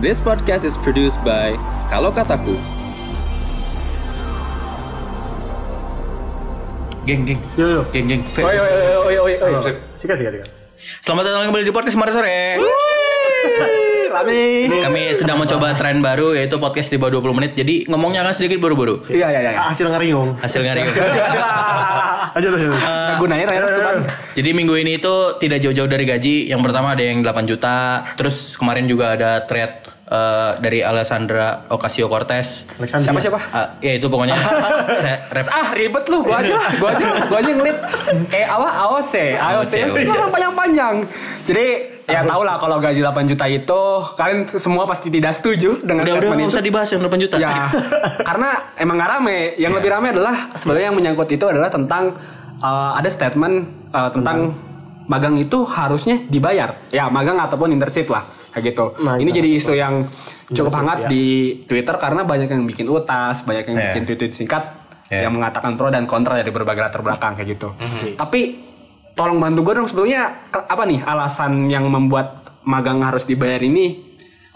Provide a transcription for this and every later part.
This podcast is produced by Kalau Kataku. Geng, geng. Yo yo. Geng, geng. Oi, oi, oi, oi, oi, oi. Sikat sikat sikat. Selamat datang kembali di podcast Mari Sore. Rame. Kami sedang mencoba tren baru yaitu podcast di bawah 20 menit. Jadi ngomongnya akan sedikit buru-buru. Iya, iya, iya. Ah, Hasil ngeringung. Hasil ngari. Aja tuh. Nah, gunanya ternyata tuh kan. Jadi minggu ini itu tidak jauh-jauh dari gaji. Yang pertama ada yang 8 juta. Terus kemarin juga ada thread eh, dari Alessandra Ocasio Cortez. Siapa siapa? Ah, ya itu pokoknya. saya Ah ribet lu, gua aja lah, gua aja, gua aja ngelit. Eh apa? AOC, AOC, AOC. itu kan panjang-panjang. Jadi ya tau lah kalau gaji 8 juta itu kalian semua pasti tidak setuju dengan Udah udah itu. usah dibahas yang 8 juta. Ya, karena emang gak rame. Yang lebih rame adalah sebenarnya yang menyangkut itu adalah tentang uh, ada statement uh, tentang magang itu harusnya dibayar. Ya, magang ataupun internship lah. Kayak gitu. Magang. Ini jadi isu yang cukup Internship, hangat ya. di Twitter karena banyak yang bikin utas, banyak yang Ya. bikin tweet-tweet singkat Ya. yang mengatakan pro dan kontra dari berbagai latar belakang kayak gitu. Mhm. Tapi tolong bantu gue dong sebetulnya apa nih alasan yang membuat magang harus dibayar ini?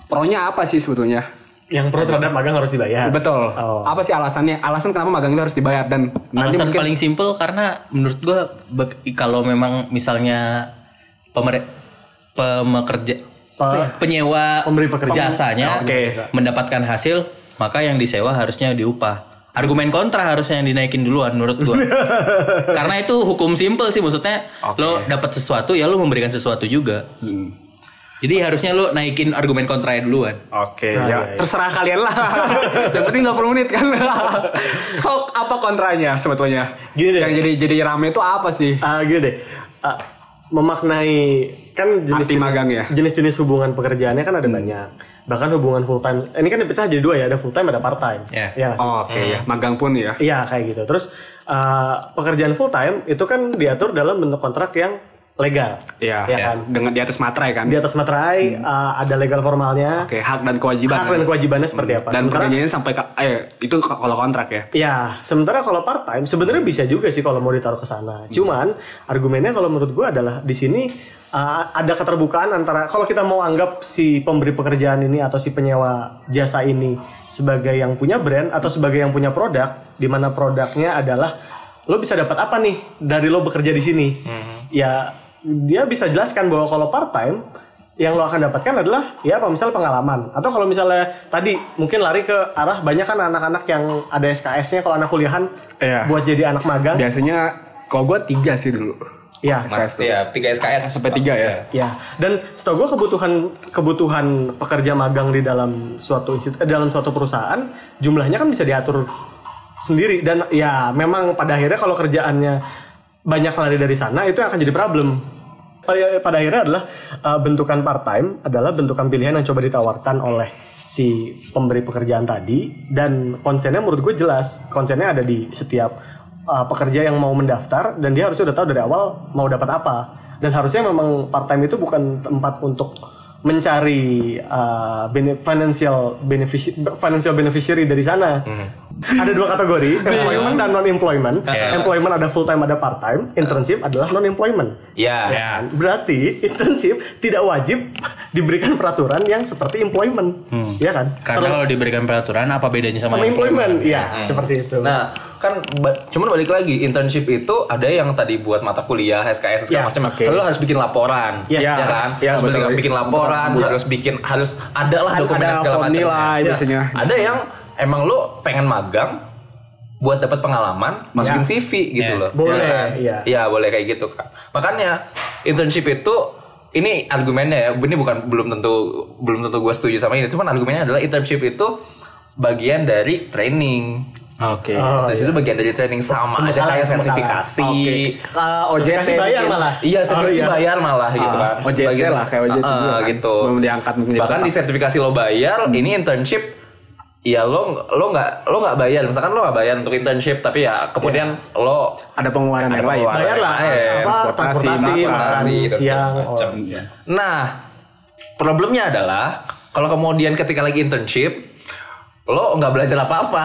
Pronya apa sih sebetulnya? Yang pro terhadap magang harus dibayar. Betul. Oh. Apa sih alasannya? Alasan kenapa magang itu harus dibayar dan nanti Alasan mungkin paling simpel karena menurut gua bag- kalau memang misalnya pemer pemekerja Pe- penyewa Pemberi pekerjaan. jasanya Oke. mendapatkan hasil maka yang disewa harusnya diupah argumen kontra harusnya yang dinaikin duluan menurut gua karena itu hukum simpel sih maksudnya Oke. lo dapat sesuatu ya lo memberikan sesuatu juga Hmm. jadi harusnya lo naikin argumen kontra duluan Oke, Nah, ya iya, iya. terserah kalian lah. yang penting 20 menit kan. so, apa kontranya sebetulnya? Gini deh. Yang jadi jadi rame itu apa sih? Ah gini deh. Ah, memaknai kan jenis magang ya? jenis-jenis hubungan pekerjaannya kan ada banyak. Bahkan hubungan full time. Ini kan dipecah jadi dua ya, ada full time ada part time. Ya. nggak sih? Oh, Oke ya, magang pun ya. Iya kayak gitu. Terus ah, pekerjaan full time itu kan diatur dalam bentuk kontrak yang legal. Iya, ya kan. Dengan di atas materai kan. Di atas materai ah, ada legal formalnya. Oke, hak dan kewajiban. Hak dan kewajibannya seperti apa? Dan Sementara- perjanjiannya sampai ke, eh itu kalau kontrak ya. Ya, sementara kalau part time sebenarnya bisa juga sih kalau mau ditaruh ke sana. Cuman argumennya kalau menurut gua adalah di sini uh, ada keterbukaan antara kalau kita mau anggap si pemberi pekerjaan ini atau si penyewa jasa ini sebagai yang punya brand atau sebagai yang punya produk, di mana produknya adalah lo bisa dapat apa nih dari lo bekerja di sini. Ya, dia bisa jelaskan bahwa kalau part time yang lo akan dapatkan adalah ya kalau misalnya pengalaman atau kalau misalnya tadi mungkin lari ke arah banyak kan anak-anak yang ada SKS-nya kalau anak kuliahan Iya. buat jadi anak magang Biasanya kalau gue tiga sih dulu. ya SKS tuh. ya 3 SKS Sampai tiga ya. ya dan setahu gue kebutuhan kebutuhan pekerja magang di dalam suatu eh, dalam suatu perusahaan jumlahnya kan bisa diatur sendiri dan ya memang pada akhirnya kalau kerjaannya banyak lari dari sana itu akan jadi problem. Pada, pada akhirnya adalah uh, bentukan part time adalah bentukan pilihan yang coba ditawarkan oleh si pemberi pekerjaan tadi dan konsennya menurut gue jelas konsennya ada di setiap uh, pekerja yang mau mendaftar dan dia harusnya udah tahu dari awal mau dapat apa. Dan harusnya memang part time itu bukan tempat untuk mencari uh, bene- financial benefici- financial beneficiary dari sana. Ada dua kategori, employment dan non employment. Yeah. Employment ada full time ada part time, internship adalah non employment. ya Ya kan? Berarti internship tidak wajib diberikan peraturan yang seperti employment, ya kan? karena Terus- kalau diberikan peraturan apa bedanya sama, sama employment, ya seperti itu. Nah, kan ba- cuman balik lagi internship itu ada yang tadi buat mata kuliah, SKS segala Ya, macam. oke. Lalu harus bikin laporan, Yes. ya kan? Ya, harus betul. bikin, laporan, Betul. harus bikin harus ada lah dokumen ada segala macam. nilai Ya. biasanya. Ada yang emang lu pengen magang buat dapat pengalaman, masukin Ya. CV gitu Ya. loh. Boleh, Ya kan? iya. Iya, boleh kayak gitu kan. Makanya internship itu ini argumennya ya, ini bukan belum tentu belum tentu gue setuju sama ini, cuman argumennya adalah internship itu bagian dari training. Oke. Oh, Terus itu bagian dari training sama aja kayak sertifikasi. Uh, OJT bayar malah. Iya, sertifikasi Oh, iya. bayar malah gitu kan. OJT Bagian- lah, kayak OJT Ah, juga kan. gitu. Sebelum diangkat mungkin Bahkan di sertifikasi lo bayar, ini internship ya lo lo nggak lo nggak bayar misalkan lo nggak bayar untuk internship tapi ya kemudian lo ada pengeluaran Ada pengeluaran. Bayar lah, Eh, apa transportasi, transportasi, transportasi, siang, macam. oh, Nah, problemnya adalah kalau kemudian ketika lagi internship lo nggak belajar apa-apa.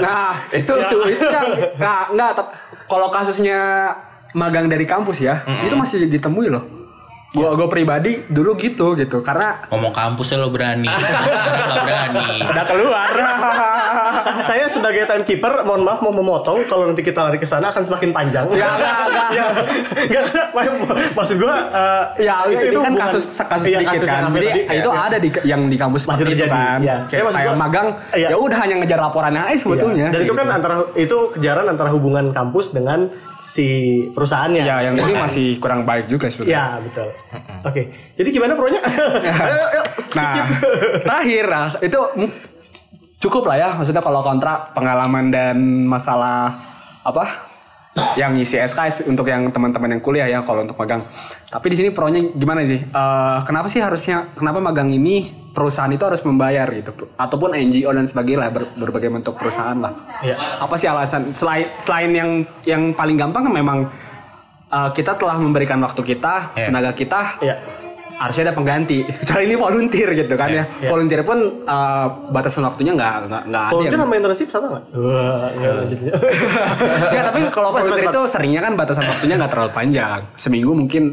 Nah, itu itu itu yang nah, enggak tep- kalau kasusnya magang dari kampus ya, itu masih ditemui loh. Gua gua pribadi dulu gitu gitu karena Ngomong kampusnya lo berani, nggak berani. udah keluar. Sa- saya sebagai timekeeper, mohon maaf mau memotong kalau nanti kita lari ke sana akan semakin panjang. Ya, enggak, enggak. Ya, enggak, enggak. maksud gua eh, Ya, itu, ini kan bukan- kasus kasus iya, sedikit kasus kan. Jadi tadi. itu Iya. ada di yang di kampus Masih itu terjadi, kan. iya. Kayak, Ya, kayak gua- magang iya. ya udah hanya ngejar laporannya aja sebetulnya. Dan itu kan Gitu. antara itu kejaran antara hubungan kampus dengan si perusahaannya. ya yang ini masih kurang baik juga sebetulnya. Ya, betul. Oke. Jadi gimana pronya? Nah, terakhir itu cukup lah ya. Maksudnya kalau kontrak pengalaman dan masalah apa yang isi SKS untuk yang teman-teman yang kuliah ya kalau untuk magang. Tapi di sini pronya gimana sih? Eh, kenapa sih harusnya kenapa magang ini perusahaan itu harus membayar gitu ataupun NGO dan sebagainya lah ber- berbagai bentuk perusahaan lah. Iya. Apa sih alasan selain selain yang yang paling gampang kan memang eh, kita telah memberikan waktu kita, Iya. tenaga kita Iya. Harusnya ada pengganti. Kecuali ini volunteer gitu kan ya. Iya. Volunteer pun uh, batasan waktunya nggak nggak nggak ada. Volunteer sama internship sama nggak? Wah, nggak lanjutnya. Ya tapi kalau volunteer itu seringnya kan batasan waktunya nggak terlalu panjang. Seminggu mungkin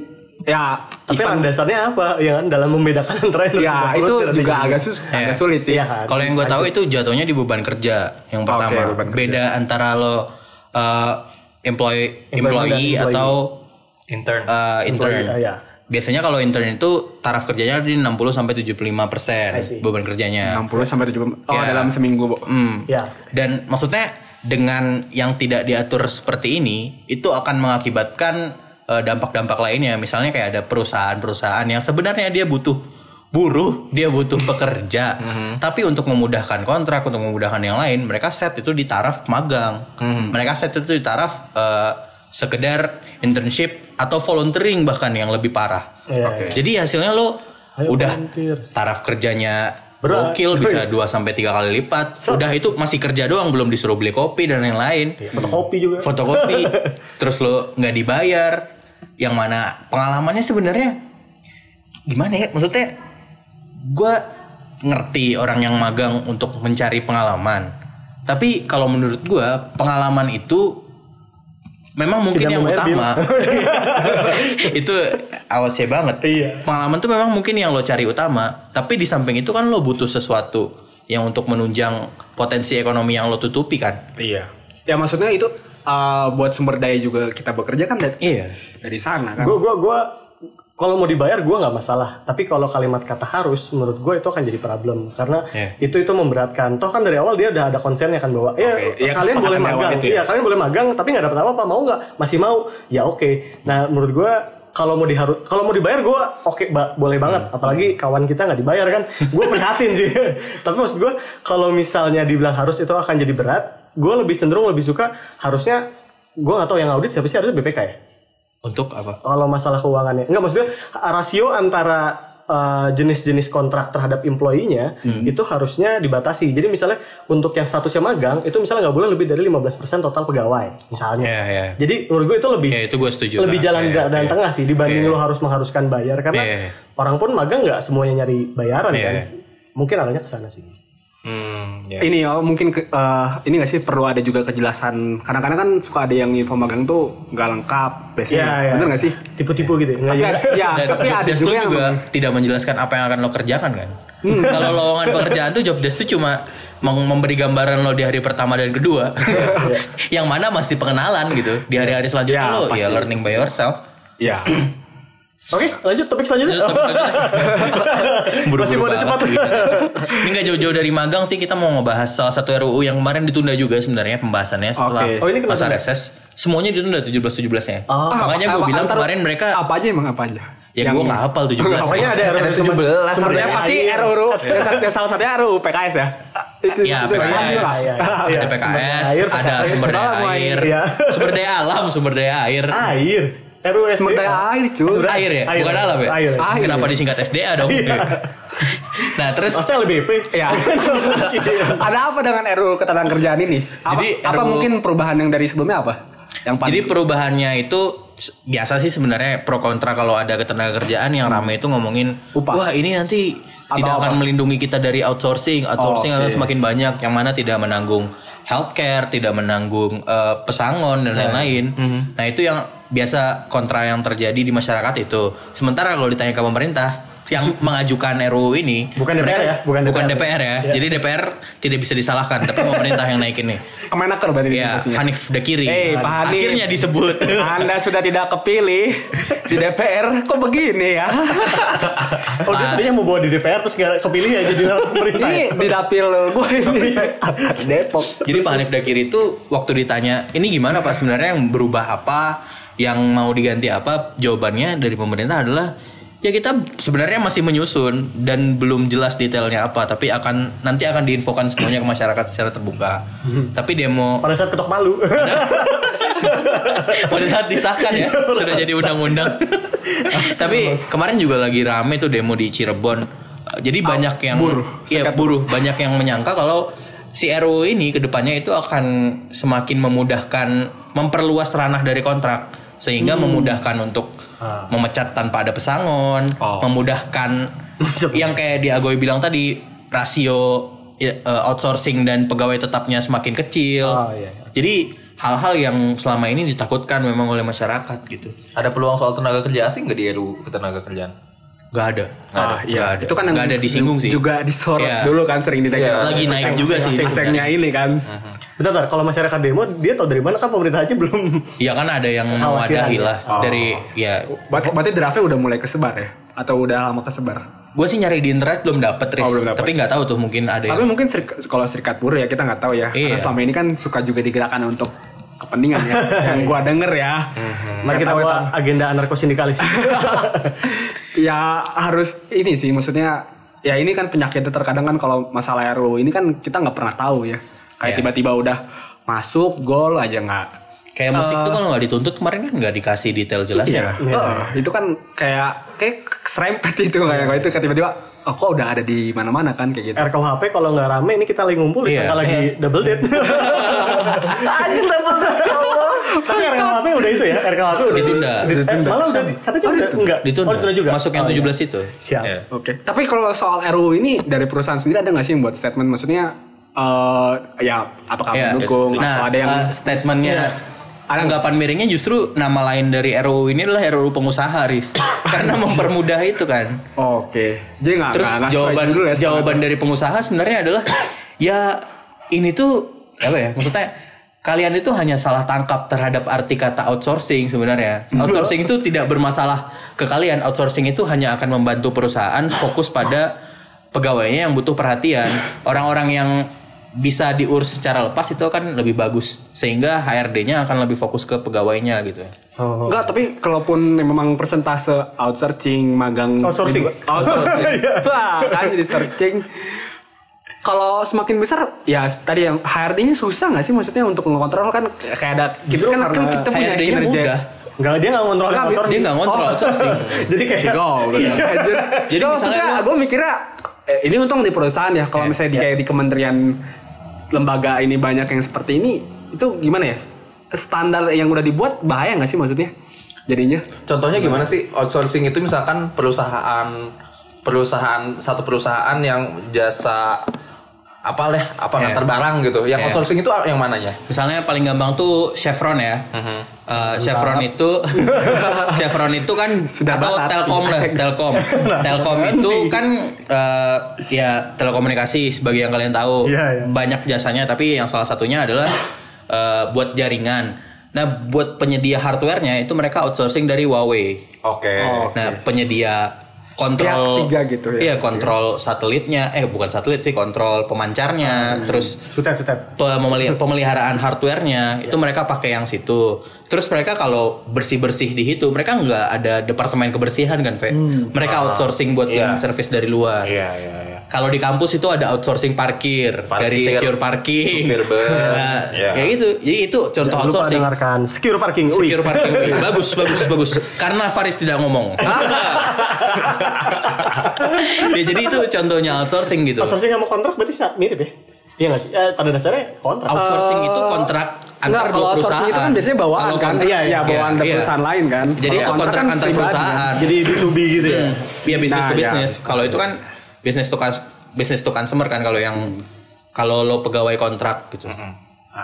ya Tapi event- landasannya apa? Ya kan dalam membedakan antara internship ya itu juga agak sus Iya. agak sulit sih. Iya kan? Kalau yang gue tahu itu jatuhnya di beban kerja yang pertama. beban kerja. Beda antara lo uh, employee employee employee. atau Intern. uh, intern. Employee, ya. Biasanya kalau intern itu taraf kerjanya di 60 sampai 75 persen beban kerjanya. 60 sampai 70 oh Ya. dalam seminggu, Bu. Hmm. Ya. Dan maksudnya dengan yang tidak diatur seperti ini itu akan mengakibatkan eh, dampak-dampak lainnya. Misalnya kayak ada perusahaan-perusahaan yang sebenarnya dia butuh buruh, dia butuh pekerja. Tapi untuk memudahkan kontrak, untuk memudahkan yang lain, mereka set itu di taraf magang. Mereka set itu di taraf eh, sekedar internship atau volunteering bahkan yang lebih parah. Iya, Jadi hasilnya lo Ayo udah volunteer. taraf kerjanya Berat. gokil bisa 2 sampai 3 kali lipat. Udah itu masih kerja doang belum disuruh beli kopi dan yang lain. Iya, Fotokopi juga. Fotokopi terus lo nggak dibayar. Yang mana pengalamannya sebenarnya gimana ya? Maksudnya gua ngerti orang yang magang untuk mencari pengalaman. Tapi kalau menurut gua pengalaman itu memang mungkin Tidak yang utama. itu awasnya banget. Iya. Pengalaman tuh memang mungkin yang lo cari utama, tapi di samping itu kan lo butuh sesuatu yang untuk menunjang potensi ekonomi yang lo tutupi kan. Iya. Ya maksudnya itu uh, buat sumber daya juga kita bekerja kan dari, Iya. dari sana kan. Gue gue gue kalau mau dibayar gue nggak masalah. Tapi kalau kalimat kata harus, menurut gue itu akan jadi problem karena Iya. itu itu memberatkan. Toh kan dari awal dia udah ada konsennya kan bahwa ya Oke, iya, kalian boleh kesepakatan awal magang, ya. iya kalian boleh magang, tapi nggak dapat apa-apa. Mau nggak? Masih mau? Ya oke. Nah menurut gue kalau mau diharus kalau mau dibayar gue oke ba- boleh banget apalagi kawan kita nggak dibayar kan gue prihatin sih tapi maksud gue kalau misalnya dibilang harus itu akan jadi berat gue lebih cenderung lebih suka harusnya gue nggak tahu yang audit siapa sih harusnya BPK ya Untuk apa? kalau masalah keuangannya enggak maksudnya rasio antara uh, jenis-jenis kontrak terhadap employee-nya Hmm. itu harusnya dibatasi jadi misalnya untuk yang statusnya magang itu misalnya nggak boleh lebih dari 15% total pegawai misalnya Iya, iya. jadi menurut gue itu lebih Ya itu gue setuju. lebih lah. jalan da- dan iya. tengah sih dibanding Iya. lo harus mengharuskan bayar karena Iya. orang pun magang nggak semuanya nyari bayaran Iya. kan mungkin arahnya ke sana sih Hmm, ya. Ini oh mungkin ke- eh, ini nggak sih perlu ada juga kejelasan. Kadang-kadang kan suka ada yang info magang tuh nggak lengkap biasanya. Iya, iya. Bener nggak sih? tipu-tipu gitu ya nggak Tapi ada, ya, Dan tapi ada juga yang juga tidak menjelaskan apa yang akan lo kerjakan kan. Hmm. Kalau lowongan pekerjaan tuh job desk tuh cuma meng- memberi gambaran lo di hari pertama dan kedua. yang mana masih pengenalan gitu. Di hari-hari selanjutnya Ya, lo ya pasti. learning by yourself. ya. Oke lanjut topik selanjutnya Lanjut, topik Buru-buru Masih mau ada cepat. Ini nggak jauh-jauh dari magang sih kita mau ngebahas salah satu RUU yang kemarin ditunda juga sebenarnya pembahasannya setelah Oke. Oh, ini masa reses. Semuanya ditunda 17-17 nya. Oh. Makanya gue bilang kemarin mereka apa aja emang apa aja? ya gue nggak hafal 17. pokoknya ada RUU Ada 17, sumber daya Sebenarnya pasti. RUU salah satunya RUU PKS ya. Itu Ya, itu PKS. lah. Iya, iya. ada PKS, sumber daya air, ada PKS. sumber daya air, Iya. sumber daya alam, sumber daya air. air RUU Sumber daya air, cuy. Sumber air ya, air. bukan alam ya? Air. Air. Kenapa disingkat SDA dong? Iya. nah terus Maksudnya LBP Ya. ada apa dengan RUU ketenagakerjaan ini? Apa, Jadi, apa RUU mungkin perubahan yang dari sebelumnya apa? Yang paling Jadi perubahannya itu biasa sih sebenarnya pro kontra kalau ada ketenaga kerjaan yang ramai itu ngomongin Upah. wah ini nanti Atau tidak akan apa? melindungi kita dari outsourcing, outsourcing Oh, akan oke. semakin banyak yang mana tidak menanggung healthcare, tidak menanggung eh, pesangon dan lain-lain. Nah itu yang biasa kontra yang terjadi di masyarakat itu. Sementara kalau ditanya ke pemerintah yang mengajukan RUU ini Bukan DPR mereka- ya? Bukan bukan DPR. DPR ya. Iya. Jadi DPR tidak bisa disalahkan, tapi pemerintah yang naikin nih. Kemenaker berarti Ya. Hanif Dakiri. Eh, Pak Hanif. Akhirnya disebut. Anda sudah tidak kepilih di DPR, kok begini ya? Oh dia tadinya mau bawa di DPR terus nggak kepilih ya jadi pemerintah. Ini di dapil gue ini Depok. Jadi Pak Hanif Dakiri itu waktu ditanya, ini gimana Pak sebenarnya yang berubah apa, yang mau diganti apa? Jawabannya dari pemerintah adalah ya kita sebenarnya masih menyusun dan belum jelas detailnya apa, tapi akan nanti akan diinfokan semuanya ke masyarakat secara terbuka. Tapi demo Pada saat ketok malu. pada saat disahkan ya sudah jadi undang-undang. Tapi kemarin juga lagi rame tuh demo di Cirebon. Jadi banyak yang buruh, iya buruh banyak yang menyangka kalau si RUU ini ke depannya itu akan semakin memudahkan memperluas ranah dari kontrak sehingga memudahkan untuk Ah. memecat tanpa ada pesangon, Oh. memudahkan yang kayak di Agoy bilang tadi rasio ya, eh, outsourcing dan pegawai tetapnya semakin kecil. Oh, iya. Jadi hal-hal yang selama ini ditakutkan memang oleh masyarakat gitu. Ada peluang soal tenaga kerja asing nggak di RUU ketenaga kerjaan? Gak ada. Nggak ada. Ah, iya. Ada. Itu kan yang Nggak ada disinggung sih. Juga disorot Iya. dulu kan sering Iya. ditanya. Lagi naik juga sih. Seng-sengnya ini kan. Bentar, bentar, kalau masyarakat demo dia tahu dari mana kan pemerintah aja belum. Iya kan ada yang mewadahi ya? lah dari ya. Berarti, berarti draftnya udah mulai kesebar ya? Atau udah lama kesebar? Gue sih nyari di internet belum dapet, Riz. Oh, belum dapet. Tapi nggak tahu tuh mungkin ada Tapi yang. mungkin kalau serikat buruh ya kita nggak tahu ya. Karena Iya. selama ini kan suka juga digerakkan untuk kepentingan ya. yang gua denger ya. Mari kita bawa agenda anarkosindikalis. ya harus ini sih maksudnya ya ini kan penyakit terkadang kan kalau masalah RUU ini kan kita nggak pernah tahu ya kayak Iya. tiba-tiba udah masuk gol aja nggak Kayak musik tuh kalau nggak dituntut kemarin kan nggak dikasih detail jelas iya ya. Heeh, itu kan kayak kayak serempet itu kayak kayak itu tiba-tiba oh kok udah ada di mana-mana kan kayak gitu RKUHP kalau nggak rame ini kita lagi ngumpul Iya. disangka lagi double date. anjir double ya Allah Tapi RKUHP udah itu ya, RKUHP udah Ditunda. di- eh, malah udah katanya udah enggak. Ditunda. Oh, ditunda juga. Masuk yang Oh, iya. 17 itu. Siap. Iya. Oke, tapi kalau soal RUU ini dari perusahaan sendiri ada nggak sih yang buat statement? Maksudnya, eh ya apakah Iya. mendukung Nah, atau ada yang eh, statementnya Iya. Anggapan miringnya justru nama lain dari RUU ini adalah RUU pengusaha, Riz. Karena mempermudah itu kan. Oke, jadi nggak Terus nggak jawaban dulu ya. jawaban dari pengusaha sebenarnya adalah ya ini tuh apa ya? Maksudnya kalian itu hanya salah tangkap terhadap arti kata outsourcing sebenarnya. Outsourcing itu tidak bermasalah ke kalian. Outsourcing itu hanya akan membantu perusahaan fokus pada pegawainya yang butuh perhatian. Orang-orang yang bisa diurus secara lepas itu akan lebih bagus sehingga HRD-nya akan lebih fokus ke pegawainya gitu. Oh. Enggak, tapi kalaupun memang persentase outsourcing, magang Outsourcing. outsourcing. Wah, kan jadi searching. Kalau semakin besar, ya tadi yang HRD-nya susah nggak sih maksudnya untuk mengontrol kan kayak ada kita Justru kan, kan kita punya HRD-nya kinerja. mudah. Enggak, dia nggak ngontrol Nggak, outsourcing. Dia nggak ngontrol Oh. outsourcing. Jadi kayak Si go, Iya. Jadi Jadi misalnya gue mikirnya eh, ini untung di perusahaan ya. Kalau Iya, misalnya di kayak di kementerian lembaga ini banyak yang seperti ini, itu gimana ya? Standar yang udah dibuat bahaya nggak sih maksudnya? Jadinya? Contohnya gimana sih outsourcing itu misalkan perusahaan perusahaan satu perusahaan yang jasa apa leh apa Iya. ngantar barang gitu. Yang Iya. outsourcing itu yang mananya? Misalnya paling gampang tuh Chevron ya. Eh, Chevron itu Chevron itu kan Sudah atau. Telkom lah, Telkom. Telkom itu kan eh, ya telekomunikasi sebagai yang kalian tahu. Iya, iya. Banyak jasanya tapi yang salah satunya adalah eh, buat jaringan. Nah, buat penyedia hardware-nya itu mereka outsourcing dari Huawei. Oke. Oh. Nah, penyedia kontrol tiga gitu ya. Iya, kontrol satelitnya, eh bukan satelit sih, kontrol pemancarnya, terus sutet sutet. pemeli- pemeliharaan hardwarenya itu mereka pakai yang situ. Terus mereka kalau bersih bersih di situ mereka nggak ada departemen kebersihan kan, Ve? Mereka outsourcing buat Iya. yang service dari luar. Iya iya iya. Kalau di kampus itu ada outsourcing parkir, Parkir. dari secure parking, Supir. Nah, Iya. kayak gitu. Jadi itu contoh Jangan lupa outsourcing. dengarkan secure parking. Secure parking, bagus, bagus, bagus. Karena Faris tidak ngomong. ya, jadi itu contohnya outsourcing gitu. Outsourcing sama kontrak berarti mirip ya? Iya nggak sih? Eh, pada dasarnya kontrak. Outsourcing itu kontrak Enggak, antar kalau dua outsourcing perusahaan. itu kan biasanya bawaan Kalau kan? kontrak- Iya, iya, bawaan iya. perusahaan lain kan. Jadi Kalau itu kontrak kan antar pribadi perusahaan. Jadi B2B gitu ya. Iya bisnis Nah, to bisnis. Kalau itu kan bisnis to bisnis to consumer kan kalau yang kalau lo pegawai kontrak gitu.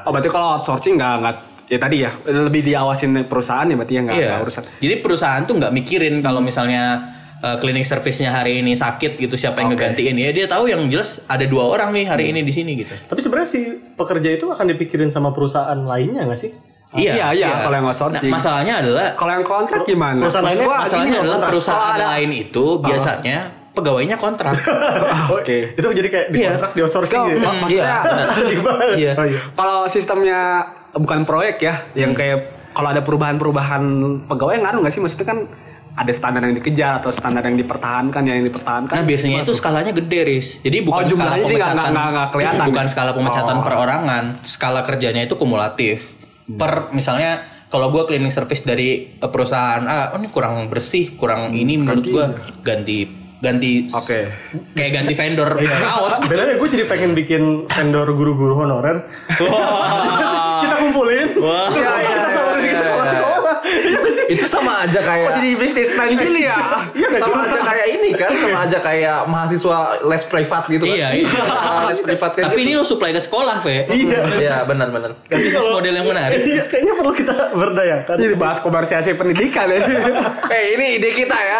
Oh berarti kalau outsourcing nggak nggak ya tadi ya lebih diawasin perusahaan ya berarti ya nggak Iya. nggak urusan. Jadi perusahaan tuh nggak mikirin kalau misalnya uh, cleaning service-nya hari ini sakit gitu siapa yang ngegantiin ya dia tahu yang jelas ada dua orang nih hari ini di sini gitu. Tapi sebenarnya si pekerja itu akan dipikirin sama perusahaan lainnya nggak sih? Iya, iya, kalau yang outsourcing. Nah, masalahnya adalah Kalau yang kontrak gimana? Perusahaan lainnya- masalahnya adalah kontrak. perusahaan ada- lain itu biasanya pegawainya kontrak. Oke. Itu jadi kayak di Iya. kontrak di outsourcing gitu. maksudnya Sedih banget. Iya. Oh, iya. kalau sistemnya bukan proyek ya, yang kayak kalau ada perubahan-perubahan pegawai ngaruh nggak sih? Maksudnya kan ada standar yang dikejar atau standar yang dipertahankan, yang dipertahankan. Nah biasanya itu skalanya gede ris. Jadi bukan Oh, skala pemecatan, nggak- nggak kelihatan bukan ya? skala pemecatan Oh. perorangan. Skala kerjanya itu kumulatif. Hmm. Per misalnya kalau gue cleaning service dari eh, perusahaan A, oh ini kurang bersih, kurang ini menurut gue ganti ganti Oke. kayak ganti vendor kaos. Benernya gue jadi pengen bikin vendor guru-guru honorer. kita kumpulin. Terus Iya, kita samarin ke sekolah-sekolah. Iya nggak sih? Itu sama aja Kok kayak jadi businessman gini ya? sama aja kayak ini kan, sama aja kayak mahasiswa les privat gitu kan. Iya, iya. les privat kan. Tapi ini lo supply ke sekolah, Ve. Iya. Iya, benar benar. Kan bisnis model yang menarik. Iya, kayaknya perlu kita berdayakan. Jadi bahas komersialisasi pendidikan ya. Eh, ini ide kita ya.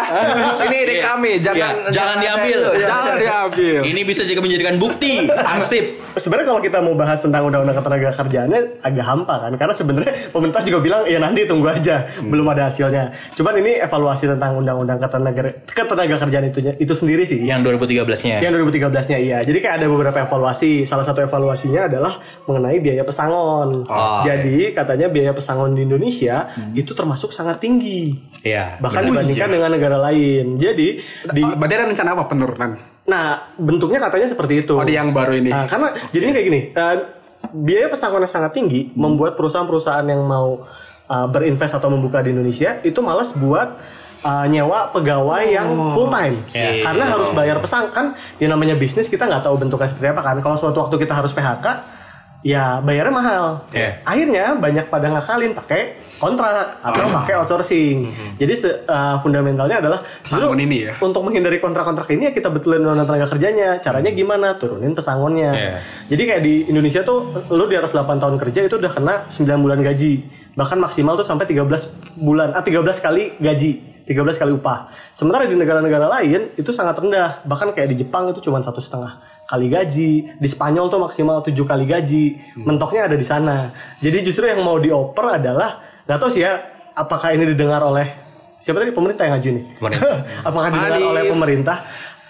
Ini ide Iya. kami, jangan Iya, jangan diambil. Jangan diambil. Ini bisa juga menjadikan bukti. Arsip. Sebenarnya kalau kita mau bahas tentang undang-undang ketenaga kerjaannya agak hampa kan, karena sebenarnya pemerintah juga bilang ya nanti tunggu aja, belum ada hasilnya. Cuman ini evaluasi tentang undang-undang ketenaga ketenaga kerjaan itu itu sendiri sih. Yang 2013-nya. Yang 2013-nya iya. Jadi kayak ada beberapa evaluasi. Salah satu evaluasinya adalah mengenai biaya pesangon. Oh, Jadi katanya biaya pesangon di Indonesia itu termasuk sangat tinggi. Iya. Bahkan benar. dibandingkan dengan negara lain. Jadi di Berarti ada rencana apa penurunan? nah bentuknya katanya seperti itu. Oh, di yang baru ini. Nah, karena jadinya kayak gini, eh, biaya pesangon yang sangat tinggi membuat perusahaan-perusahaan yang mau eh, berinvest atau membuka di Indonesia itu malas buat eh, nyewa pegawai yang full time. Iya. Karena harus bayar pesang kan, yang namanya bisnis kita nggak tahu bentuknya seperti apa kan. Kalau suatu waktu kita harus PHK, ya bayarnya mahal. Iya. Akhirnya banyak pada ngakalin pakai kontrak atau pakai outsourcing. Jadi se- eh, fundamentalnya adalah Pesangon ini ya. untuk menghindari kontrak-kontrak ini ya kita betulin undang tenaga kerjanya. Caranya gimana? Turunin pesangonnya. Iya. Jadi kayak di Indonesia tuh lu di atas 8 tahun kerja itu udah kena 9 bulan gaji. Bahkan maksimal tuh sampai 13 bulan, ah 13 kali gaji. 13 kali upah. Sementara di negara-negara lain itu sangat rendah. Bahkan kayak di Jepang itu cuma satu setengah kali gaji. Di Spanyol tuh maksimal 7 kali gaji. Mentoknya ada di sana. Jadi justru yang mau dioper adalah nggak tahu sih ya apakah ini didengar oleh siapa tadi pemerintah yang ngaju nih? Pemerintah. apakah didengar oleh pemerintah?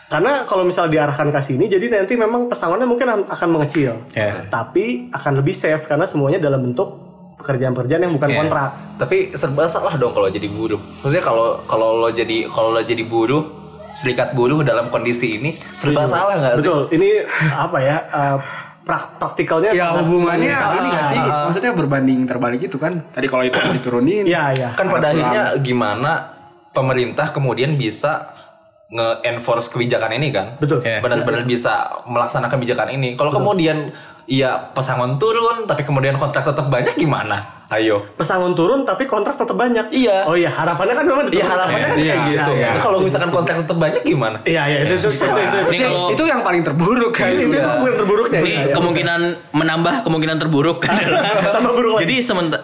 Karena kalau misal diarahkan ke sini, jadi nanti memang pesangonnya mungkin akan mengecil, Ya. tapi akan lebih safe karena semuanya dalam bentuk pekerjaan-pekerjaan yang bukan Ya. kontrak. Tapi serba salah dong kalau jadi buruh. Maksudnya kalau kalau lo jadi kalau lo jadi buruh, serikat buruh dalam kondisi ini serba salah nggak sih? Betul. Ini apa ya? eh, prak- praktikalnya Ya hubungannya ini nggak sih? Maksudnya berbanding terbalik gitu kan? Tadi kalau itu diturunin, Iya, iya. Kan pada akhirnya gimana pemerintah kemudian bisa nge-enforce kebijakan ini kan? Betul. Ya. Benar-benar bisa melaksanakan kebijakan ini. Kalau kemudian ya pesangon turun tapi kemudian kontrak tetap banyak gimana? Ayo. Pesangon turun tapi kontrak tetap banyak. Iya. Oh iya, harapannya kan memang Iya harapannya kan Iya, kayak gitu. iya, Nah, kalau misalkan kontrak tetap banyak gimana? Iya, iya, itu itu itu. itu. Ini kalau itu yang paling terburuk kan? Itu itu bukan terburuknya. ini Iya, iya. kemungkinan menambah kemungkinan terburuk Tambah buruk lagi. Jadi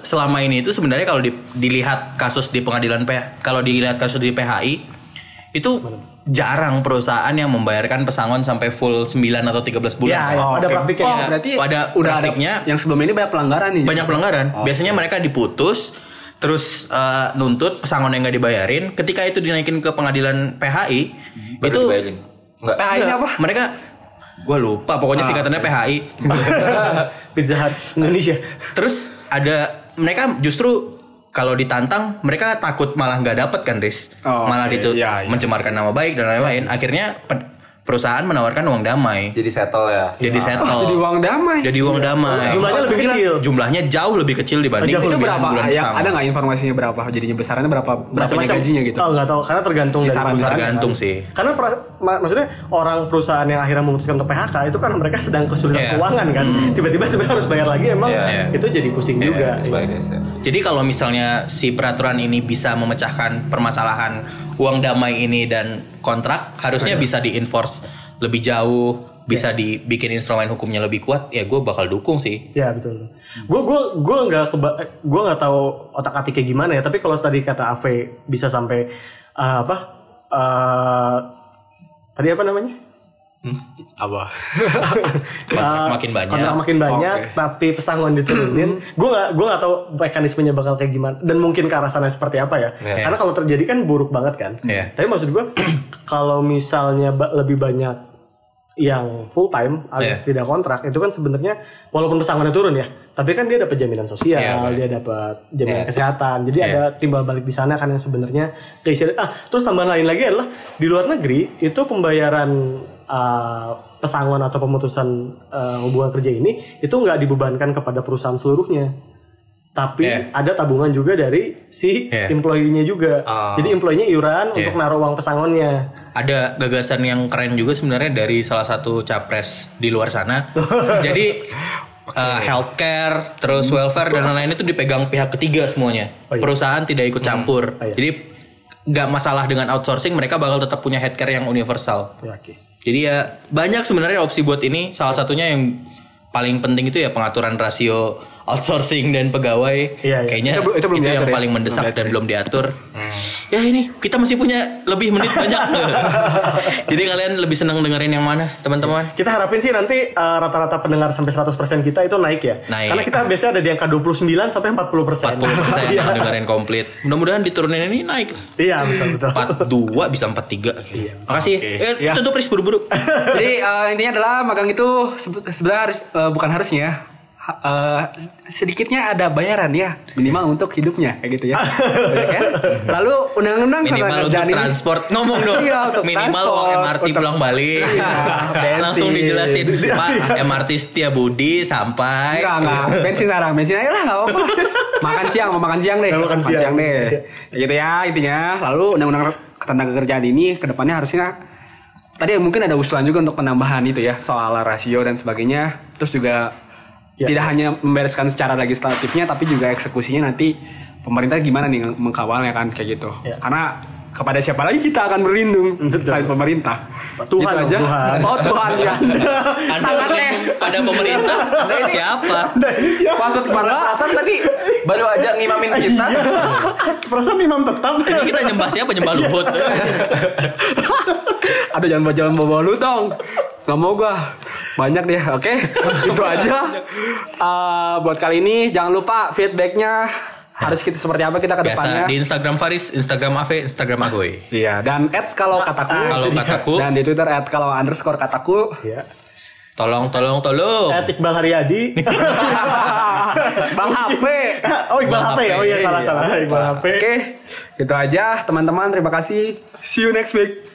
selama ini itu sebenarnya kalau di- dilihat kasus di pengadilan PH, kalau dilihat kasus di PHI itu jarang perusahaan yang membayarkan pesangon sampai full 9 atau 13 bulan. Iya, iya. Oh, pada oke. praktiknya. Oh, berarti Pada udah praktiknya ada yang sebelum ini banyak pelanggaran nih. banyak pelanggaran. Oh, Biasanya mereka diputus terus eh, nuntut pesangon yang nggak dibayarin. Ketika itu dinaikin ke pengadilan PHI Baru itu dibayarin. Enggak. PHI ini apa? mereka gua lupa pokoknya singkatannya PHI. Pizza Hut Indonesia. Terus ada mereka justru kalau ditantang mereka takut malah nggak dapat kan Riz Oh, malah oke. itu Iya, iya. mencemarkan nama baik dan lain-lain akhirnya pe- perusahaan menawarkan uang damai Jadi settle ya. jadi Oh, settle jadi uang damai. jadi uang damai Jumlahnya lebih kecil. jumlahnya jauh lebih kecil dibanding Jauh itu berapa? bulan Ya, sama. ada nggak informasinya berapa? Jadinya besarannya berapa? Berapa Macam-macam. gajinya gitu? Oh, nggak tahu karena tergantung dari perusahaan. tergantung kan. sih. Karena pra- ma- maksudnya orang perusahaan yang akhirnya memutuskan untuk PHK itu kan mereka sedang kesulitan Iya. keuangan kan. Tiba-tiba sebenarnya harus bayar lagi emang Iya. itu jadi pusing juga. Sebagai ya. Jadi kalau misalnya si peraturan ini bisa memecahkan permasalahan uang damai ini dan kontrak, harusnya bisa di-enforce lebih jauh bisa dibikin instrumen hukumnya lebih kuat, ya gue bakal dukung sih. Ya betul. Gue gue gue nggak keba- gue nggak tahu otak atiknya gimana ya. Tapi kalau tadi kata Ave bisa sampai uh, apa? uh, tadi apa namanya? Apa? Kontrak Uh, makin banyak. Kontrak makin banyak, tapi pesangon diturunin. gue nggak gue nggak tahu mekanismenya bakal kayak gimana dan mungkin ke arah sana seperti apa ya. Iya. Karena kalau terjadi kan buruk banget kan. Iya. Tapi maksud gue kalau misalnya lebih banyak yang full time alias Iya. tidak kontrak itu kan sebenarnya walaupun pesangonnya turun ya, tapi kan dia dapat jaminan sosial, Iya, bener. dia dapat jaminan Iya. kesehatan. Jadi Iya. ada timbal balik di sana kan yang sebenarnya keisian. Ah, terus tambahan lain lagi adalah di luar negeri itu pembayaran uh, pesangon atau pemutusan uh, hubungan kerja ini itu nggak dibebankan kepada perusahaan seluruhnya. Tapi Iya. ada tabungan juga dari si Iya. employee-nya juga. Ah. Jadi employee-nya iuran Iya. untuk naruh uang pesangonnya. Ada gagasan yang keren juga sebenarnya dari salah satu capres di luar sana. Jadi uh, healthcare, terus welfare dan lain-lain itu dipegang pihak ketiga semuanya. Oh, iya. Perusahaan tidak ikut campur. Oh, iya. Jadi nggak masalah dengan outsourcing, mereka bakal tetap punya healthcare yang universal. Ya, oke. Jadi ya banyak sebenarnya opsi buat ini. Salah satunya yang paling penting itu ya pengaturan rasio outsourcing dan pegawai. Iya, iya. Kayaknya Itu itu, belum- itu yang ya? paling mendesak Belum dan belum diatur. Ya ini kita masih punya lebih menit banyak. Jadi kalian lebih senang dengerin yang mana, teman-teman? Kita harapin sih nanti uh, rata-rata pendengar sampai 100% kita itu naik ya. Naik. Karena kita biasanya ada di angka 29 sampai 40%. 40% Iya. yang dengerin komplit. Mudah-mudahan diturunin ini naik. Iya, betul betul. 42 bisa 43. Iya. Makasih. Eh, Iya. tutup buru-buru. Jadi eh, intinya adalah magang itu sebe- sebenarnya harus eh, bukan harusnya eh, sedikitnya ada bayaran ya minimal untuk hidupnya kayak gitu ya. Ya kan? Lalu undang-undang Minimal untuk kerjaan ini- transport ngomong dong. Iya, untuk Minimal uang MRT untuk- pulang balik. Iya. Langsung dijelasin, Pak, MRT Setiabudi sampai Enggak, enggak. Bensin sekarang, bensin aja lah, enggak apa-apa. makan siang, mau makan siang deh. Mau makan siang. deh. Ya gitu ya, intinya. Lalu undang-undang ketenaga kerjaan ini ke depannya harusnya tadi mungkin ada usulan juga untuk penambahan itu ya soal rasio dan sebagainya. Terus juga Ya. tidak hanya membereskan secara legislatifnya, tapi juga eksekusinya nanti pemerintah gimana nih mengkawalnya kan kayak gitu. Ya. Karena kepada siapa lagi kita akan berlindung Betul. selain pemerintah. Tuhan, Gitu aja. Tuhan. Oh Tuhan ya. Anda Tangannya. berlindung pada pemerintah. Anda ini siapa? Maksud perasaan tadi Baru aja ngimamin kita. Iya. Perasaan imam tetap. Ini kita nyembah siapa? Nyembah Luhut. Ada jangan bawa jangan bawa lu dong. Gak mau gua. Banyak deh, oke? Itu aja. Eh, buat kali ini jangan lupa feedbacknya harus kita seperti apa kita ke Biasa depannya. di Instagram Faris, Instagram Ave, Instagram Agoy. Iya, dan add kalau kataku. Kalau kataku, Dan di Twitter add kalau underscore kataku. Iya. tolong, tolong, tolong. Etik Iqbal Haryadi. Bang HP. oh Iqbal HP ya. Oh iya salah salah. Iqbal HP. Oke, gitu aja teman-teman. Terima kasih. See you next week.